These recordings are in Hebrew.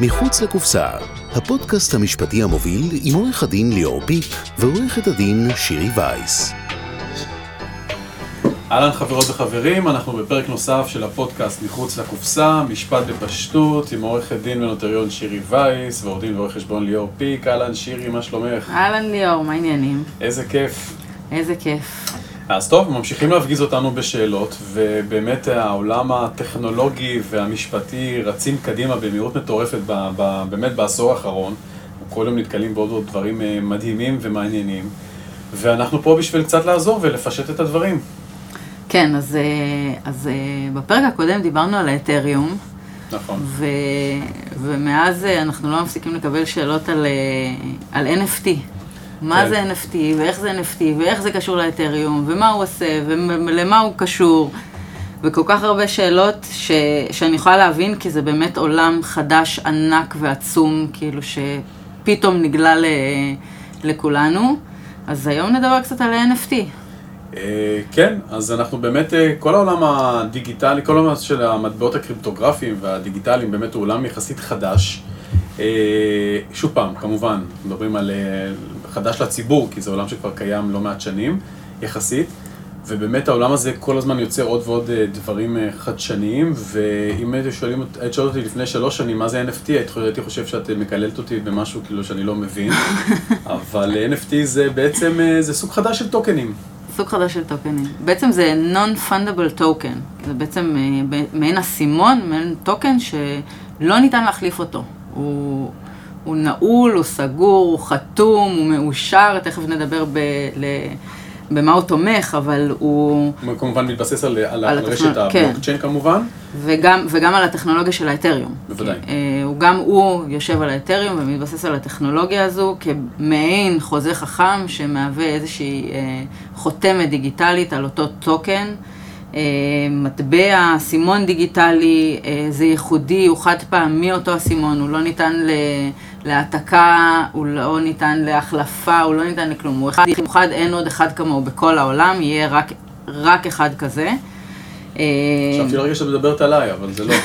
מחוץ לקופסה, הפודקאסט המשפטי המוביל עם עורך הדין ליאור פיק ועורכת הדין שירי וייס. אהלן חברות וחברים, אנחנו בפרק נוסף של הפודקאסט מחוץ לקופסה, משפט בפשטות, עם עורכת דין ונוטריון שירי וייס ועורך דין ורואה חשבון ליאור פיק. אהלן שירי, מה שלומך? אהלן ליאור, מה העניינים? איזה כיף. איזה כיף. אז טוב, ממשיכים להפגיז אותנו בשאלות, ובאמת העולם הטכנולוגי והמשפטי רצים קדימה במהירות מטורפת ב, ב, באמת בעשור האחרון. כל יום נתקלים בעוד עוד דברים אה, מדהימים ומעניינים, ואנחנו פה בשביל קצת לעזור ולפשט את הדברים. כן, אז, אה, אז אה, בפרק הקודם דיברנו על האתריום. נכון. ו, ומאז אנחנו לא מפסיקים לקבל שאלות על, על NFT. מה כן. זה NFT, ואיך זה NFT, ואיך זה קשור לאתריום, ומה הוא עושה, ולמה הוא קשור, וכל כך הרבה שאלות ש, שאני יכולה להבין, כי זה באמת עולם חדש, ענק ועצום, כאילו שפתאום נגלה ל, לכולנו. אז היום נדבר קצת על ה-NFT. אה, כן, אז אנחנו באמת, אה, כל העולם הדיגיטלי, כל העולם של המטבעות הקריפטוגרפיים והדיגיטליים באמת הוא עולם יחסית חדש. אה, שוב פעם, כמובן, מדברים על חדש לציבור, כי זה עולם שכבר קיים לא מעט שנים, יחסית. ובאמת העולם הזה כל הזמן יוצר עוד ועוד דברים חדשניים, ואם היית שואלים, היית שואלת אותי לפני שלוש שנים מה זה NFT, הייתי חושב שאת מקללת אותי במשהו כאילו שאני לא מבין, אבל NFT זה בעצם, זה סוג חדש של טוקנים. סוג חדש של טוקנים. בעצם זה Non-Fundable Token. זה בעצם אה, מעין אסימון, מעין טוקן שלא ניתן להחליף אותו. הוא, הוא נעול, הוא סגור, הוא חתום, הוא מאושר, תכף נדבר ב... ל... במה הוא תומך, אבל הוא... הוא כמובן מתבסס על, על, על רשת כן. הבלוקצ'יין כמובן. וגם, וגם על הטכנולוגיה של האתריום. בוודאי. כי, אה, הוא, גם הוא יושב על האתריום ומתבסס על הטכנולוגיה הזו כמעין חוזה חכם שמהווה איזושהי אה, חותמת דיגיטלית על אותו טוקן. אה, מטבע, אסימון דיגיטלי, אה, זה ייחודי, הוא חד פעמי אותו אסימון, הוא לא ניתן ל... להעתקה, הוא לא ניתן להחלפה, הוא לא ניתן לכלום. הוא אחד, אחד אין עוד אחד כמוהו בכל העולם, יהיה רק, רק אחד כזה. חשבתי לרגע שאת מדברת עליי, אבל זה לא.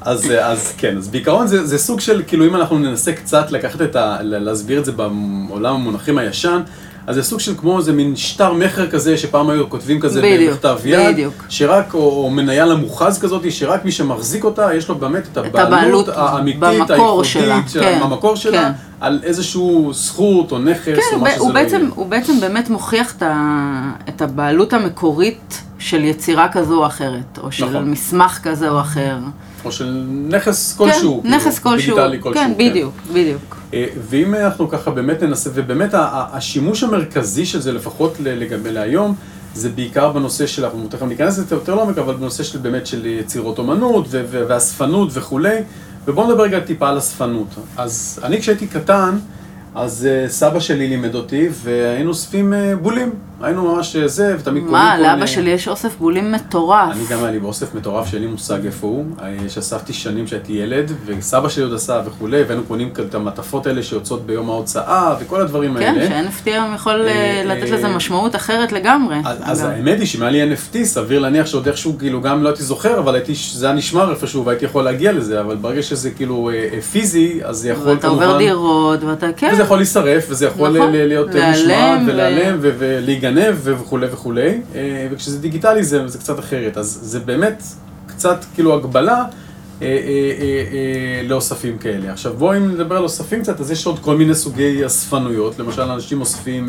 אז, אז כן, אז בעיקרון זה, זה סוג של, כאילו אם אנחנו ננסה קצת לקחת את ה... להסביר את זה בעולם המונחים הישן, אז זה סוג של כמו איזה מין שטר מכר כזה, שפעם היו כותבים כזה בדיוק, בכתב יד, בדיוק. שרק, או, או מניה למוכז כזאת, שרק מי שמחזיק אותה, יש לו באמת את הבעלות, הבעלות האמיתית, במקור שלה, הייחודית, כן, במקור שלה, כן. על איזשהו זכות או נכס, כן, או מה שזה לא יהיה. הוא בעצם באמת מוכיח את, ה, את הבעלות המקורית של יצירה כזו או אחרת, או של נכון. מסמך כזה או אחר. או של נכס כלשהו, כן, נכס כאילו, כלשהו, דיגיטלי כלשהו. כן, בדיוק, בדיוק. אה, ואם אנחנו ככה באמת ננסה, ובאמת השימוש המרכזי של זה, לפחות לגבי להיום, זה בעיקר בנושא של, אנחנו תכף ניכנס לזה יותר לעומק, אבל בנושא של באמת של יצירות אומנות ואספנות וכולי, ובואו נדבר רגע טיפה על אספנות. אז אני כשהייתי קטן, אז uh, סבא שלי לימד אותי, והיינו אוספים uh, בולים. היינו ממש uh, זה, ותמיד קוראים מה, כל לאבא שלי יש אוסף בולים מטורף. אני גם היה לי באוסף מטורף שאין לי מושג איפה הוא, אה, שאספתי שנים כשהייתי ילד, וסבא שלי עוד עשה וכולי, והיינו קונים את המעטפות האלה שיוצאות ביום ההוצאה, וכל הדברים כן, האלה. ש-NFT היום יכול אה, אה, לתת אה, לזה משמעות אחרת לגמרי. אז, אז. האמת היא שאם היה לי NFT, סביר להניח שעוד איכשהו, כאילו, גם לא הייתי זוכר, אבל הייתי, זה היה נשמר איפשהו והייתי יכול להגיע לזה, אבל ברגע שזה כאילו אה, אה, פיזי, אז זה יכול ואתה עובר דירות, ואתה, כן. וזה יכול להישרף, וזה יכול נכון. להיות מושמד ולהיעלם ו- וכולי וכולי, אה, וכשזה דיגיטלי זה, זה קצת אחרת, אז זה באמת קצת כאילו הגבלה אה, אה, לאוספים כאלה. עכשיו בואו אם נדבר על אוספים קצת, אז יש עוד כל מיני סוגי אספנויות, למשל אנשים אוספים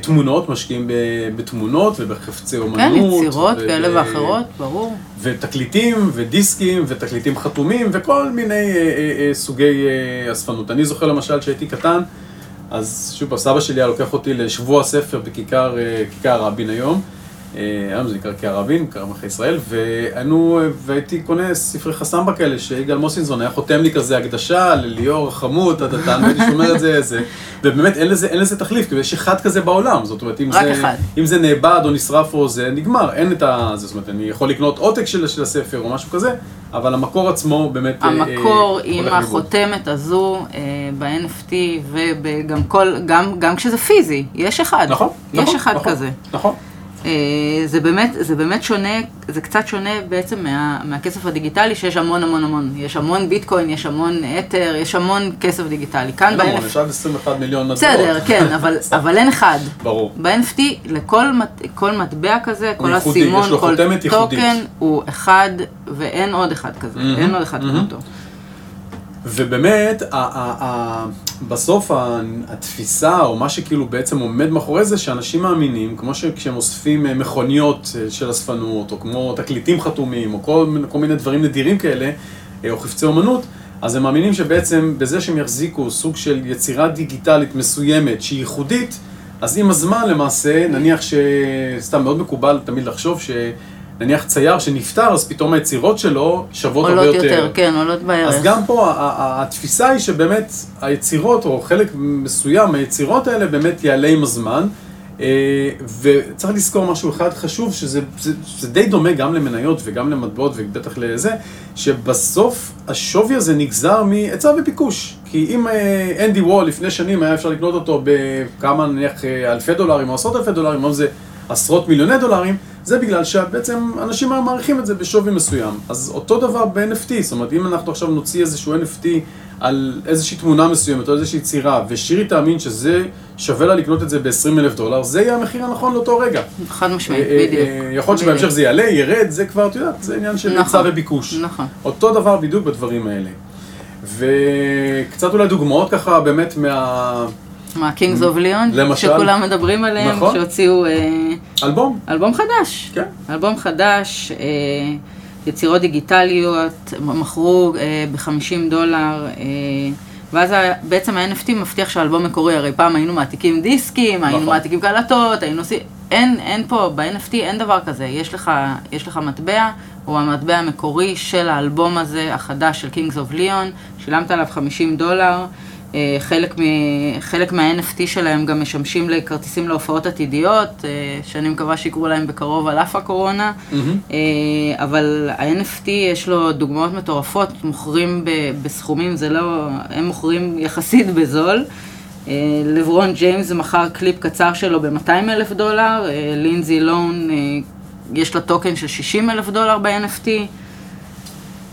תמונות, משקיעים בתמונות ובחפצי אומנות. כן, יצירות ו- כאלה ואחרות, ברור. ותקליטים, ודיסקים, ותקליטים חתומים, וכל מיני סוגי אספנות. אני זוכר למשל שהייתי קטן, אז שוב סבא שלי היה לוקח אותי לשבוע ספר בכיכר אה, רבין היום. אה, היום זה נקרא כיכר מלכי ישראל, אה, והייתי קונה ספרי חסמבה כאלה, שיגאל מוסינזון היה חותם לי כזה הקדשה לליאור חמוד, טה טה טה, הייתי שומר את זה, זה, ובאמת אין לזה, אין לזה תחליף, כי יש אחד כזה בעולם, זאת אומרת, אם זה, אחד. אם זה נאבד או נשרף או זה נגמר, אין את ה... זאת אומרת, אני יכול לקנות עותק של, של הספר או משהו כזה, אבל המקור עצמו באמת... אה, המקור אה, עם. החותמת הזו אה, ב-NFT וגם כל, גם, גם כשזה פיזי, יש אחד. נכון, יש נכון, אחד נכון, כזה. נכון. אה, זה באמת, זה באמת שונה, זה קצת שונה בעצם מה, מהכסף הדיגיטלי, שיש המון המון המון. יש המון ביטקוין, יש המון אתר, יש המון כסף דיגיטלי. כאן אין המון, ב-NFT... יש עד 21 מיליון מטבעות. בסדר, כן, אבל, אבל אין אחד. ברור. ב-NFT, לכל מט, כל מטבע כזה, כל ייחודי, הסימון, כל חותמת ייחודית. טוקן הוא אחד, ואין עוד אחד כזה. מהמם, אין עוד אחד מהמם. כמותו. ובאמת, ה- ה- ה- בסוף התפיסה, או מה שכאילו בעצם עומד מאחורי זה, שאנשים מאמינים, כמו שכשהם אוספים אה, מכוניות אה, של אספנות, או כמו תקליטים חתומים, או כל, כל מיני דברים נדירים כאלה, אה, או חפצי אומנות, אז הם מאמינים שבעצם בזה שהם יחזיקו סוג של יצירה דיגיטלית מסוימת שהיא ייחודית, אז עם הזמן למעשה, נניח שסתם מאוד מקובל תמיד לחשוב שנניח צייר שנפטר, אז פתאום היצירות שלו שוות הרבה עולות יותר. יותר, כן, עולות בערך. אז גם פה התפיסה היא שבאמת היצירות, או חלק מסוים מהיצירות האלה, באמת יעלה עם הזמן. אה, וצריך לזכור משהו אחד חשוב, שזה זה, זה די דומה גם למניות וגם למטבעות ובטח לזה, שבסוף השווי הזה נגזר מהיצע וביקוש. כי אם אה, אנדי וול לפני שנים היה אפשר לקנות אותו בכמה נניח אה, אלפי דולרים או עשרות אלפי דולרים, היום זה עשרות מיליוני דולרים, זה בגלל שבעצם אנשים מעריכים את זה בשווי מסוים. אז אותו דבר ב-NFT, זאת אומרת, אם אנחנו עכשיו נוציא איזשהו NFT על איזושהי תמונה מסוימת או איזושהי יצירה, ושירי תאמין שזה שווה לה לקנות את זה ב-20 אלף דולר, זה יהיה המחיר הנכון לאותו רגע. חד משמעית, אה, אה, בדיוק. אה, יכול להיות שבהמשך זה יעלה, ירד, זה כבר, את יודעת, זה עניין של נכון. היצע וביקוש. נכון. אותו דבר בדיוק בדברים האלה. וקצת אולי דוגמאות ככה באמת מה... מה, Kings of Leon? למשל. שכולם מדברים עליהם, נכון. שהוציאו אה, אלבום, אלבום חדש. כן. אלבום חדש, אה, יצירות דיגיטליות, מכרו אה, ב-50 דולר, אה, ואז בעצם ה-NFT מבטיח שהאלבום מקורי, הרי פעם היינו מעתיקים דיסקים, היינו נכון. מעתיקים קלטות, היינו עושים... אין, אין פה, ב-NFT אין דבר כזה, יש לך, יש לך מטבע, הוא המטבע המקורי של האלבום הזה, החדש של Kings of Leon, שילמת עליו 50 דולר, אה, חלק, מ, חלק מה-NFT שלהם גם משמשים לכרטיסים להופעות עתידיות, אה, שאני מקווה שיקרו להם בקרוב על אף הקורונה. אה, אבל ה-NFT יש לו דוגמאות מטורפות, מוכרים ב- בסכומים, זה לא, הם מוכרים יחסית בזול. אה, לברון ג'יימס מכר קליפ קצר שלו ב-200 אלף דולר, אה, לינדזי לוהן, אה, יש לה טוקן של 60 אלף דולר ב-NFT.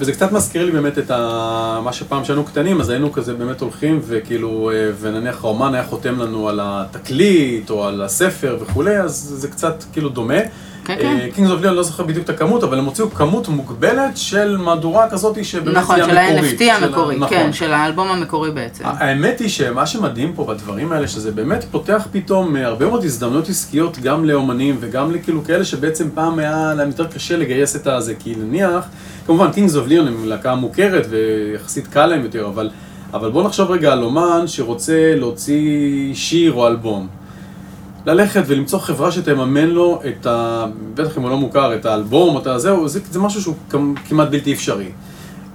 וזה קצת מזכיר לי באמת את ה... מה שפעם כשהיינו קטנים, אז היינו כזה באמת הולכים וכאילו, אה, ונניח האומן היה חותם לנו על התקליט או על הספר וכולי, אז זה קצת כאילו דומה. כן, כן. Kings of Leon לא זוכר בדיוק את הכמות, אבל הם הוציאו כמות מוגבלת של מהדורה כזאת שבאמת נכון, היא המקורית. ה-NFT של ה- המקורי, נכון. כן, של האלבום המקורי בעצם. האמת היא שמה שמדהים פה בדברים האלה, שזה באמת פותח פתאום אה, הרבה מאוד הזדמנויות עסקיות גם לאומנים וגם לכאילו כאלה שבעצם פעם היה להם יותר קשה לגייס את הזה, כי נניח, כמובן Kings of Leon הם להקה מוכרת ויחסית קל להם יותר, אבל, אבל בוא נחשוב רגע על אומן שרוצה להוציא שיר או אלבום. ללכת ולמצוא חברה שתממן לו את ה... בטח אם הוא לא מוכר, את האלבום, את הזהו, זה, זה משהו שהוא כמ- כמעט בלתי אפשרי.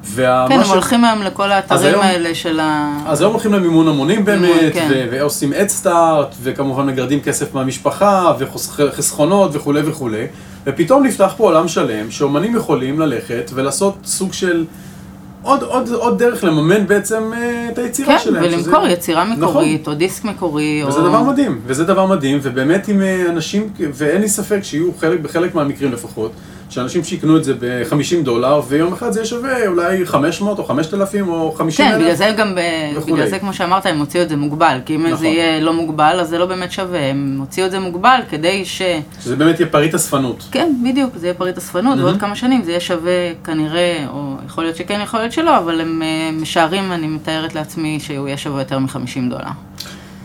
וה- כן, הם ש- הולכים היום לכל האתרים היום- האלה של ה... אז היום הולכים למימון המונים באמת, מימון, כן. ו- ועושים אדסטארט, וכמובן מגרדים כסף מהמשפחה, וחסכונות וכולי וכולי, ופתאום נפתח פה עולם שלם, שאומנים יכולים ללכת ולעשות סוג של עוד, עוד, עוד דרך לממן בעצם אה, את היצירה כן, שלהם. ולמכור שזה- יצירה נכון. מקורית, או דיסק מקורי, או... וזה דבר מדהים, וזה דבר מדהים, ובאמת עם אה, אנשים, ואין לי ספק שיהיו חלק, בחלק מהמקרים לפחות, שאנשים שיקנו את זה ב-50 דולר, ויום אחד זה יהיה שווה אולי 500 או 5,000 או 50 כן, אלף. בגלל זה גם, וכולי. בגלל זה כמו שאמרת, הם הוציאו את זה מוגבל, כי אם נכון. זה יהיה לא מוגבל, אז זה לא באמת שווה, הם הוציאו את זה מוגבל כדי ש... שזה באמת יהיה פריט אספנות. כן, בדיוק, זה יהיה פריט אספנות, מהמם. ועוד כמה שנים זה יהיה שווה כנראה, או יכול להיות שכן, יכול להיות שלא, אבל הם אה, משערים, אני מתארת לעצמי, שהוא יהיה שווה יותר מ-50 דולר.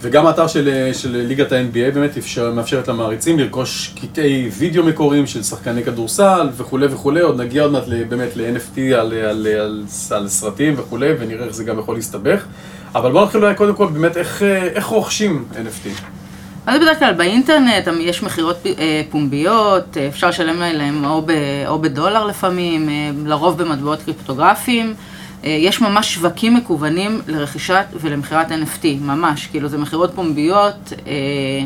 וגם האתר של, של ליגת ה-NBA באמת אפשר, מאפשרת למעריצים לרכוש קטעי וידאו מקוריים של שחקני כדורסל וכולי וכולי, עוד נגיע עוד מעט באמת ל-NFT על, על, על, על סרטים וכולי, ונראה איך זה גם יכול להסתבך. אבל בואו נתחיל אולי קודם כל באמת איך, אה, איך רוכשים NFT. אז בדרך כלל באינטרנט הם- יש מכירות אה, פומביות, אה, אפשר לשלם להם או, ב, או בדולר לפעמים, אה, לרוב במטבעות קריפטוגרפיים. אה, יש ממש שווקים מקוונים לרכישת ולמכירת NFT, ממש, כאילו זה מכירות פומביות. אה,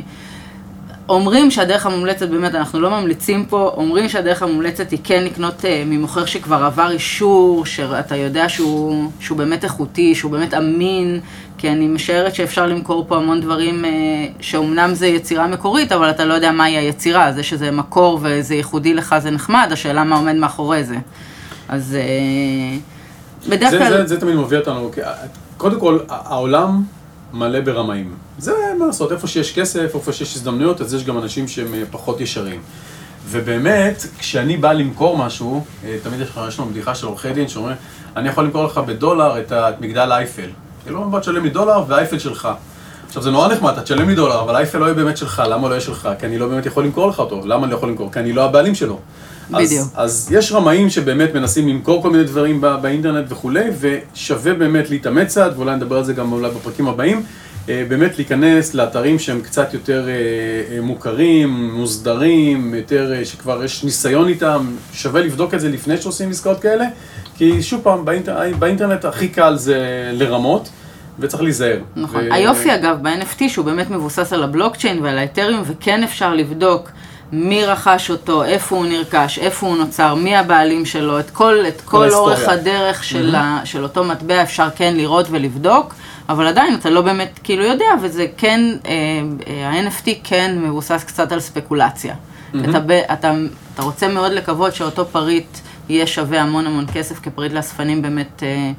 אומרים שהדרך המומלצת, באמת, אנחנו לא ממליצים פה, אומרים שהדרך המומלצת היא כן לקנות uh, ממוכר שכבר עבר אישור, שאתה יודע שהוא, שהוא באמת איכותי, שהוא באמת אמין, כי אני משערת שאפשר למכור פה המון דברים שאומנם זה יצירה מקורית, אבל אתה לא יודע מהי היצירה, זה שזה מקור וזה ייחודי לך זה נחמד, השאלה מה עומד מאחורי זה. אז uh, בדרך זה, כלל... זה, זה תמיד מביא אותנו, כי, קודם כל, העולם מלא ברמאים. זה מה לעשות, איפה שיש כסף, איפה שיש הזדמנויות, אז יש גם אנשים שהם אה, פחות ישרים. ובאמת, כשאני בא למכור משהו, אה, תמיד יש לנו בדיחה של עורכי דין שאומרים, אני יכול למכור לך בדולר את מגדל אייפל. כאילו, בוא תשלם לי דולר והאייפל שלך. עכשיו זה נורא נחמד, אתה תשלם לי דולר, אבל האייפל לא יהיה באמת שלך, למה לא יהיה שלך? כי אני לא באמת יכול למכור לך אותו. למה אני לא יכול למכור? כי אני לא הבעלים שלו. אז- בדיוק. אז יש רמאים שבאמת מנסים למכור כל מיני דברים בא- באינטרנט וכולי, ושווה באמת להתאמץ קצת, ואולי נדבר על זה גם אולי בפרקים הבאים, אה, באמת להיכנס לאתרים שהם קצת יותר אה, אה, מוכרים, מוסדרים, יותר, שכבר יש ניסיון איתם, שווה לבדוק את זה לפני שעושים עסקאות כאלה, כי שוב פעם, באינטר... באינטרנט הכי קל זה לרמות, וצריך להיזהר. נכון. ו- היופי אגב ב-NFT שהוא באמת מבוסס על הבלוקצ'יין ועל האתריום, וכן אפשר לבדוק מי רכש אותו, איפה הוא נרכש, איפה הוא נוצר, מי הבעלים שלו, את כל, את כל ההיסטוריה. אורך הדרך של, ה, של אותו מטבע אפשר כן לראות ולבדוק, אבל עדיין אתה לא באמת כאילו יודע, וזה כן, אה, אה, ה-NFT כן מבוסס קצת על ספקולציה. אתה, ב, אתה, אתה רוצה מאוד לקוות שאותו פריט יהיה שווה המון המון כסף כפריט לאספנים באמת אה,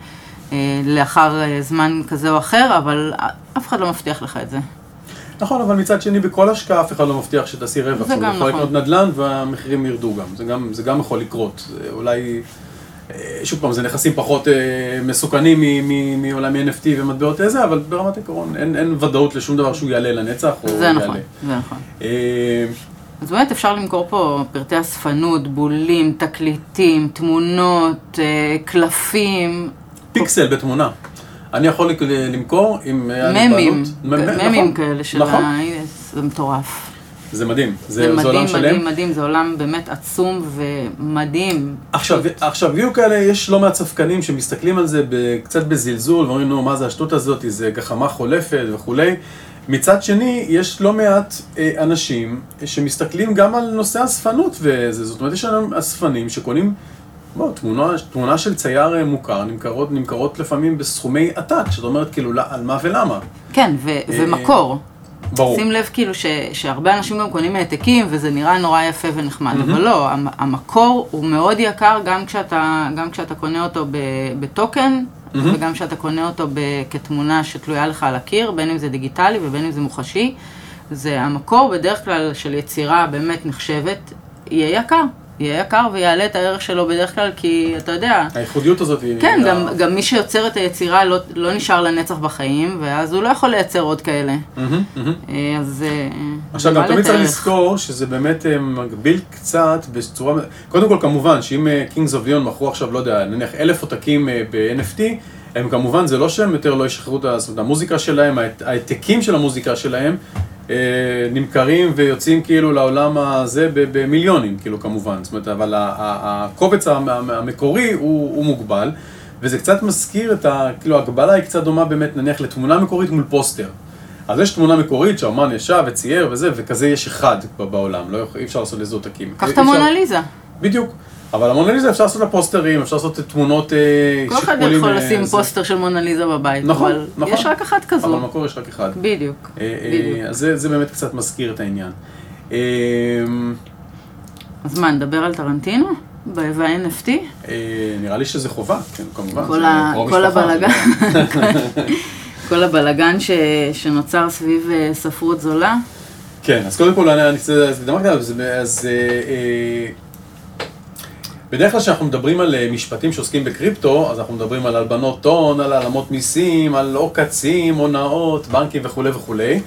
לאחר אה, זמן כזה או אחר, אבל אף אחד לא מבטיח לך את זה. נכון, אבל מצד שני, בכל השקעה אף אחד לא מבטיח שתעשי רווח. זה גם יכול נכון. לקנות נדל"ן והמחירים ירדו גם. זה גם, זה גם יכול לקרות. זה אולי, אה, שוב פעם, זה נכסים פחות אה, מסוכנים מעולם NFT ומטבעות איזה, אבל ברמת עקרון אין, אין ודאות לשום דבר שהוא יעלה לנצח או זה יעלה. נכון, זה נכון. אה, אז באמת אפשר למכור פה פרטי אספנות, בולים, תקליטים, תמונות, אה, קלפים, פיקסל בתמונה. אני יכול למכור עם... לי ממים, ממים נכון, כאלה של נכון, ה... זה מטורף. זה מדהים. זה זה, זה עולם שלם. מדהים, מדהים, זה עולם באמת עצום ומדהים. עכשיו, עכשיו, יהיו כאלה, יש לא מעט ספקנים שמסתכלים על זה קצת בזלזול, ואומרים, נו, מה זה השטות הזאת, זה גחמה חולפת וכולי. מצד שני, יש לא מעט אה, אנשים שמסתכלים גם על נושא אספנות וזה, זאת אומרת, יש לנו אספנים שקונים, בוא, תמונה, תמונה של צייר אה, מוכר, נמכרות, נמכרות לפעמים בסכומי עתק, שאת אומרת, כאילו, לא, על מה ולמה. כן, ו- אה, ומקור. ברור. שים לב כאילו ש, שהרבה אנשים גם קונים העתקים וזה נראה נורא יפה ונחמד, mm-hmm. אבל לא, המ- המקור הוא מאוד יקר גם כשאתה, גם כשאתה קונה אותו ב, בטוקן mm-hmm. וגם כשאתה קונה אותו ב, כתמונה שתלויה לך על הקיר, בין אם זה דיגיטלי ובין אם זה מוחשי. זה המקור בדרך כלל של יצירה באמת נחשבת, יהיה יקר. יהיה יקר ויעלה את הערך שלו בדרך כלל כי אתה יודע, הייחודיות הזאת היא... כן, גם, ה- גם מי שיוצר את היצירה לא, לא נשאר לנצח בחיים, ואז הוא לא יכול לייצר עוד כאלה. מהמם. אה, אז... אה, עכשיו, גם תמיד צריך. לזכור שזה באמת אה, מגביל קצת בצורה... קודם כל, כמובן, שאם Kings of Leon מכרו עכשיו, לא יודע, נניח אלף עותקים ב-NFT, הם כמובן, זה לא שהם יותר לא ישחררו את המוזיקה שלהם, ההעת- העתקים של המוזיקה שלהם, נמכרים ויוצאים כאילו לעולם הזה במיליונים, כאילו, כמובן. זאת אומרת, אבל הקובץ המ- המ- המקורי הוא הוא מוגבל. וזה קצת מזכיר את ה... כאילו, ההגבלה היא קצת דומה באמת, נניח, לתמונה מקורית מול פוסטר. אז יש תמונה מקורית שהאומן ישב וצייר וזה, וכזה יש אחד בעולם, לא אי אפשר לעשות לזה עותקים. קח את המונליזה. בדיוק. אבל המונליזה אפשר לעשות לה פוסטרים, אפשר לעשות תמונות אה, כל אחד יכול אה, לשים. פוסטר של מונליזה בבית, נכון, אבל נכון. יש רק אחת אבל כזו. במקור יש רק אחד. בדיוק, אה, בדיוק. אז זה, זה באמת קצת מזכיר את העניין. אז מה, נדבר על טרנטינו? אה, נראה לי שזה חובה, כן, כמובן. כל זה ה- קרוב כל הבלגן. שנוצר סביב ספרות זולה. כן, אז קודם כל אני דמקתי עליו, אז, בדרך כלל כשאנחנו מדברים על אה, משפטים שעוסקים בקריפטו, אז אנחנו מדברים על הלבנות הון, על העלמות מיסים, על עוקצים, הונאות, בנקים וכולי וכולי.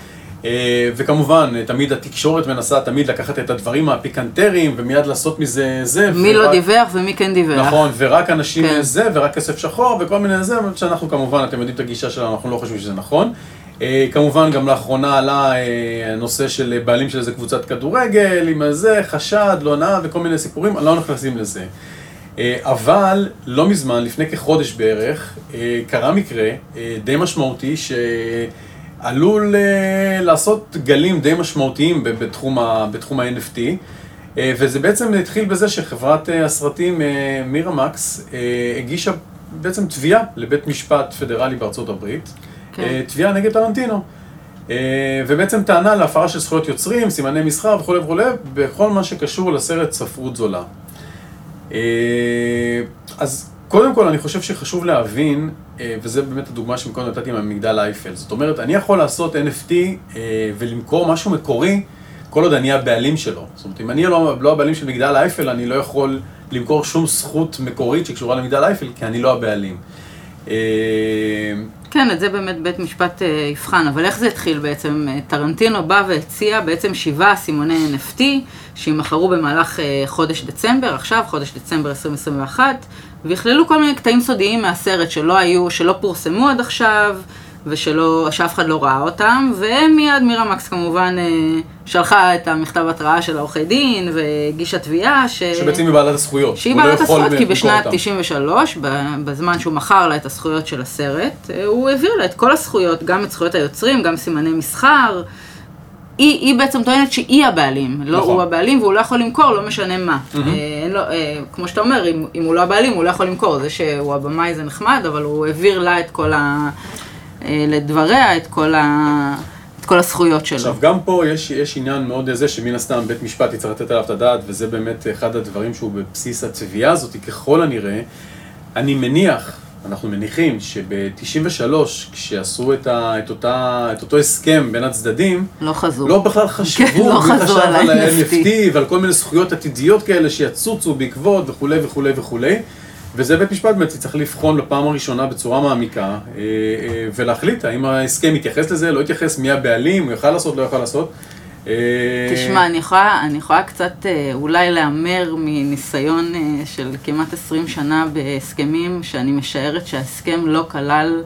אה, וכמובן, אה, תמיד התקשורת מנסה תמיד לקחת את הדברים הפיקנטריים ומיד לעשות מזה זה. מי לא ורק- דיווח ומי כן דיווח. נכון, ורק אנשים כן. זה, ורק כסף שחור, וכל מיני זה, שאנחנו כמובן, אתם יודעים את הגישה שלנו, אנחנו לא חושבים שזה נכון. אה, כמובן, גם לאחרונה עלה אה, הנושא של בעלים של איזה קבוצת כדורגל, עם זה, חשד, לא נאה, וכל מיני סיפורים, לא נכנסים לזה. אה, אבל לא מזמן, לפני כחודש בערך, קרה מקרה די משמעותי, עלול uh, לעשות גלים די משמעותיים בתחום, ה, בתחום ה-NFT, וזה בעצם התחיל בזה שחברת הסרטים מירמקס uh, הגישה בעצם תביעה לבית משפט פדרלי בארצות הברית, כן. uh, תביעה נגד טרנטינו. Uh, ובעצם טענה להפרה של זכויות יוצרים, סימני מסחר וכולי וכולי, בכל מה שקשור לסרט ספרות זולה. Uh, אז קודם כל, אני חושב שחשוב להבין, אה, וזה באמת הדוגמה שמקודם נתתי מהמגדל אייפל. זאת אומרת, אני יכול לעשות NFT אה, ולמכור משהו מקורי, כל עוד אני הבעלים שלו. זאת אומרת, אם אני לא, לא הבעלים של מגדל אייפל, אני לא יכול למכור שום זכות מקורית שקשורה למגדל אייפל, כי אני לא הבעלים. אה, כן, את זה באמת בית משפט יבחן, אבל איך זה התחיל בעצם? טרנטינו בא והציע בעצם שבעה סימוני NFT שימכרו במהלך חודש דצמבר, עכשיו, חודש דצמבר 2021, ויכללו כל מיני קטעים סודיים מהסרט שלא היו, שלא פורסמו עד עכשיו, ושלא, שאף אחד לא ראה אותם, ומיד מירה מקס כמובן אה, שלחה את המכתב התראה של העורכי דין, והגישה תביעה ש... שבעצם היא בעלת הזכויות. שהיא בעלת לא הזכויות, כי בשנת 93, בזמן שהוא מכר לה את הזכויות של הסרט, אה, הוא העביר לה את כל הזכויות, גם את זכויות היוצרים, גם סימני מסחר. היא, היא בעצם טוענת שהיא הבעלים, לא נכון. הוא הבעלים והוא לא יכול למכור, לא משנה מה. Mm-hmm. אה, לו, אה, כמו שאתה אומר, אם, אם הוא לא הבעלים, הוא לא יכול למכור. זה שהוא הבמאי זה נחמד, אבל הוא העביר לה את כל ה... אה, לדבריה, את כל ה... את כל הזכויות שלו. עכשיו, גם פה יש, יש עניין מאוד זה שמן הסתם בית משפט יצטרך לתת עליו את הדעת, וזה באמת אחד הדברים שהוא בבסיס התביעה הזאת, ככל הנראה. אני מניח, אנחנו מניחים שב-93, כשעשו את, ה, את, אותה, את אותו הסכם בין הצדדים, לא חזו. לא בכלל חשבו, כן, לא חזו על ה-NFT ועל כל מיני זכויות עתידיות כאלה שיצוצו בעקבות וכולי וכולי וכולי. וזה בית משפט באמת צריך לבחון לפעם הראשונה בצורה מעמיקה אה, אה, ולהחליט האם ההסכם יתייחס לזה, לא יתייחס, מי הבעלים, הוא יוכל לעשות, לא יוכל לעשות. אה, תשמע, אני יכולה, אני יכולה קצת אולי להמר מניסיון של כמעט 20 שנה בהסכמים, שאני משערת שההסכם לא כלל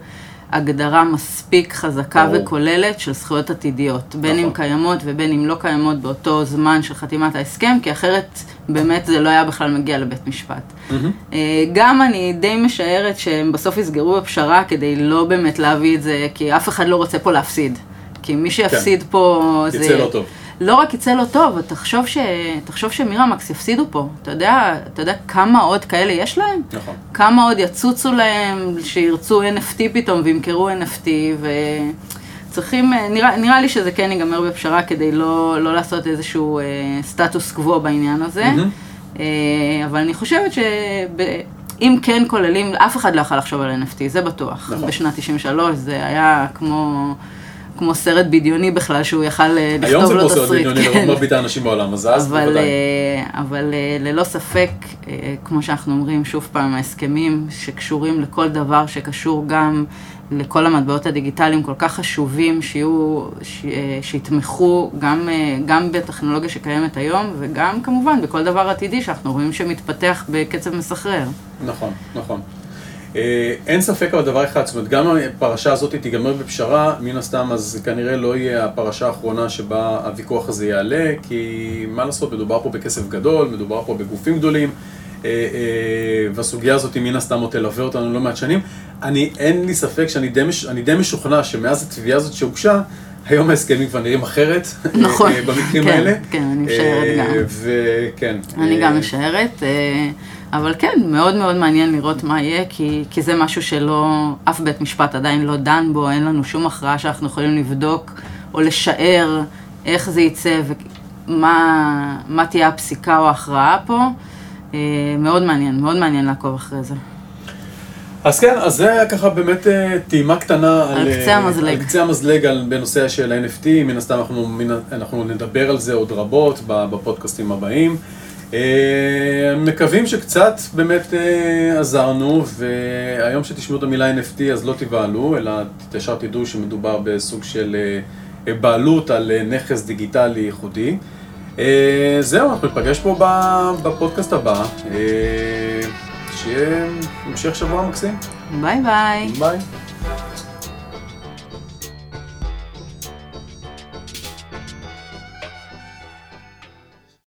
הגדרה מספיק חזקה ברור. וכוללת של זכויות עתידיות. נכון. בין אם קיימות ובין אם לא קיימות באותו זמן של חתימת ההסכם, כי אחרת באמת זה לא היה בכלל מגיע לבית משפט. Mm-hmm. גם אני די משערת שהם בסוף יסגרו בפשרה כדי לא באמת להביא את זה, כי אף אחד לא רוצה פה להפסיד. כי מי שיפסיד כן. פה זה... יצא לא טוב. לא רק יצא לא טוב, תחשוב, ש... תחשוב שמירמקס יפסידו פה. אתה יודע, אתה יודע כמה עוד כאלה יש להם? נכון. כמה עוד יצוצו להם, שירצו NFT פתאום וימכרו NFT, וצריכים, נראה, נראה לי שזה כן ייגמר בפשרה כדי לא, לא לעשות איזשהו אה, סטטוס קוו בעניין הזה. Mm-hmm. אה, אבל אני חושבת ש... אם כן כוללים, אף אחד לא יכול לחשוב על NFT, זה בטוח. נכון. בשנת 93 זה היה כמו... כמו סרט בדיוני בכלל, שהוא יכל אה, לכתוב לו תסריט. היום זה כמו סרט בדיוני, כן. מרבית האנשים בעולם, אז אז בוודאי. אה, אבל ללא ספק, כמו שאנחנו אומרים, שוב פעם, ההסכמים שקשורים לכל דבר שקשור גם לכל המטבעות הדיגיטליים כל כך חשובים, שיהיו, ש, שיתמכו גם, גם בטכנולוגיה שקיימת היום, וגם כמובן בכל דבר עתידי שאנחנו רואים שמתפתח בקצב מסחרר. נכון, נכון. אה, אין ספק אבל דבר אחד, זאת אומרת, גם הפרשה הזאת תיגמר בפשרה, מן הסתם, אז כנראה לא יהיה הפרשה האחרונה שבה הוויכוח הזה יעלה, כי מה לעשות, מדובר פה בכסף גדול, מדובר פה בגופים גדולים, אה, אה, והסוגיה הזאת מן הסתם עוד תלווה אותנו לא מעט שנים. אני, אין לי ספק שאני די, מש, די משוכנע שמאז התביעה הזאת שהוגשה, היום ההסכמים כבר נראים אחרת, נכון, במקרים כן, האלה. כן, אני משערת גם. וכן. אני גם משערת. אבל כן, מאוד מאוד מעניין לראות מה יהיה, כי, כי זה משהו שלא, אף בית משפט עדיין לא דן בו, אין לנו שום הכרעה שאנחנו יכולים לבדוק או לשער איך זה יצא ומה תהיה הפסיקה או ההכרעה פה. אה, מאוד מעניין, מאוד מעניין לעקוב אחרי זה. אז כן, אז זה היה ככה באמת אה, טעימה קטנה על, על קצה המזלג, על קצה המזלג על, בנושא של ה-NFT, מן הסתם אנחנו, אנחנו נדבר על זה עוד רבות בפודקאסטים הבאים. אה, מקווים שקצת באמת אה, עזרנו, והיום שתשמעו את המילה NFT אז לא תבהלו, אלא ישר תדעו שמדובר בסוג של אה, בעלות על נכס דיגיטלי ייחודי. זהו, אנחנו ניפגש פה בפודקאסט הבא. שיהיה המשך שבוע מקסים. ביי ביי. ביי.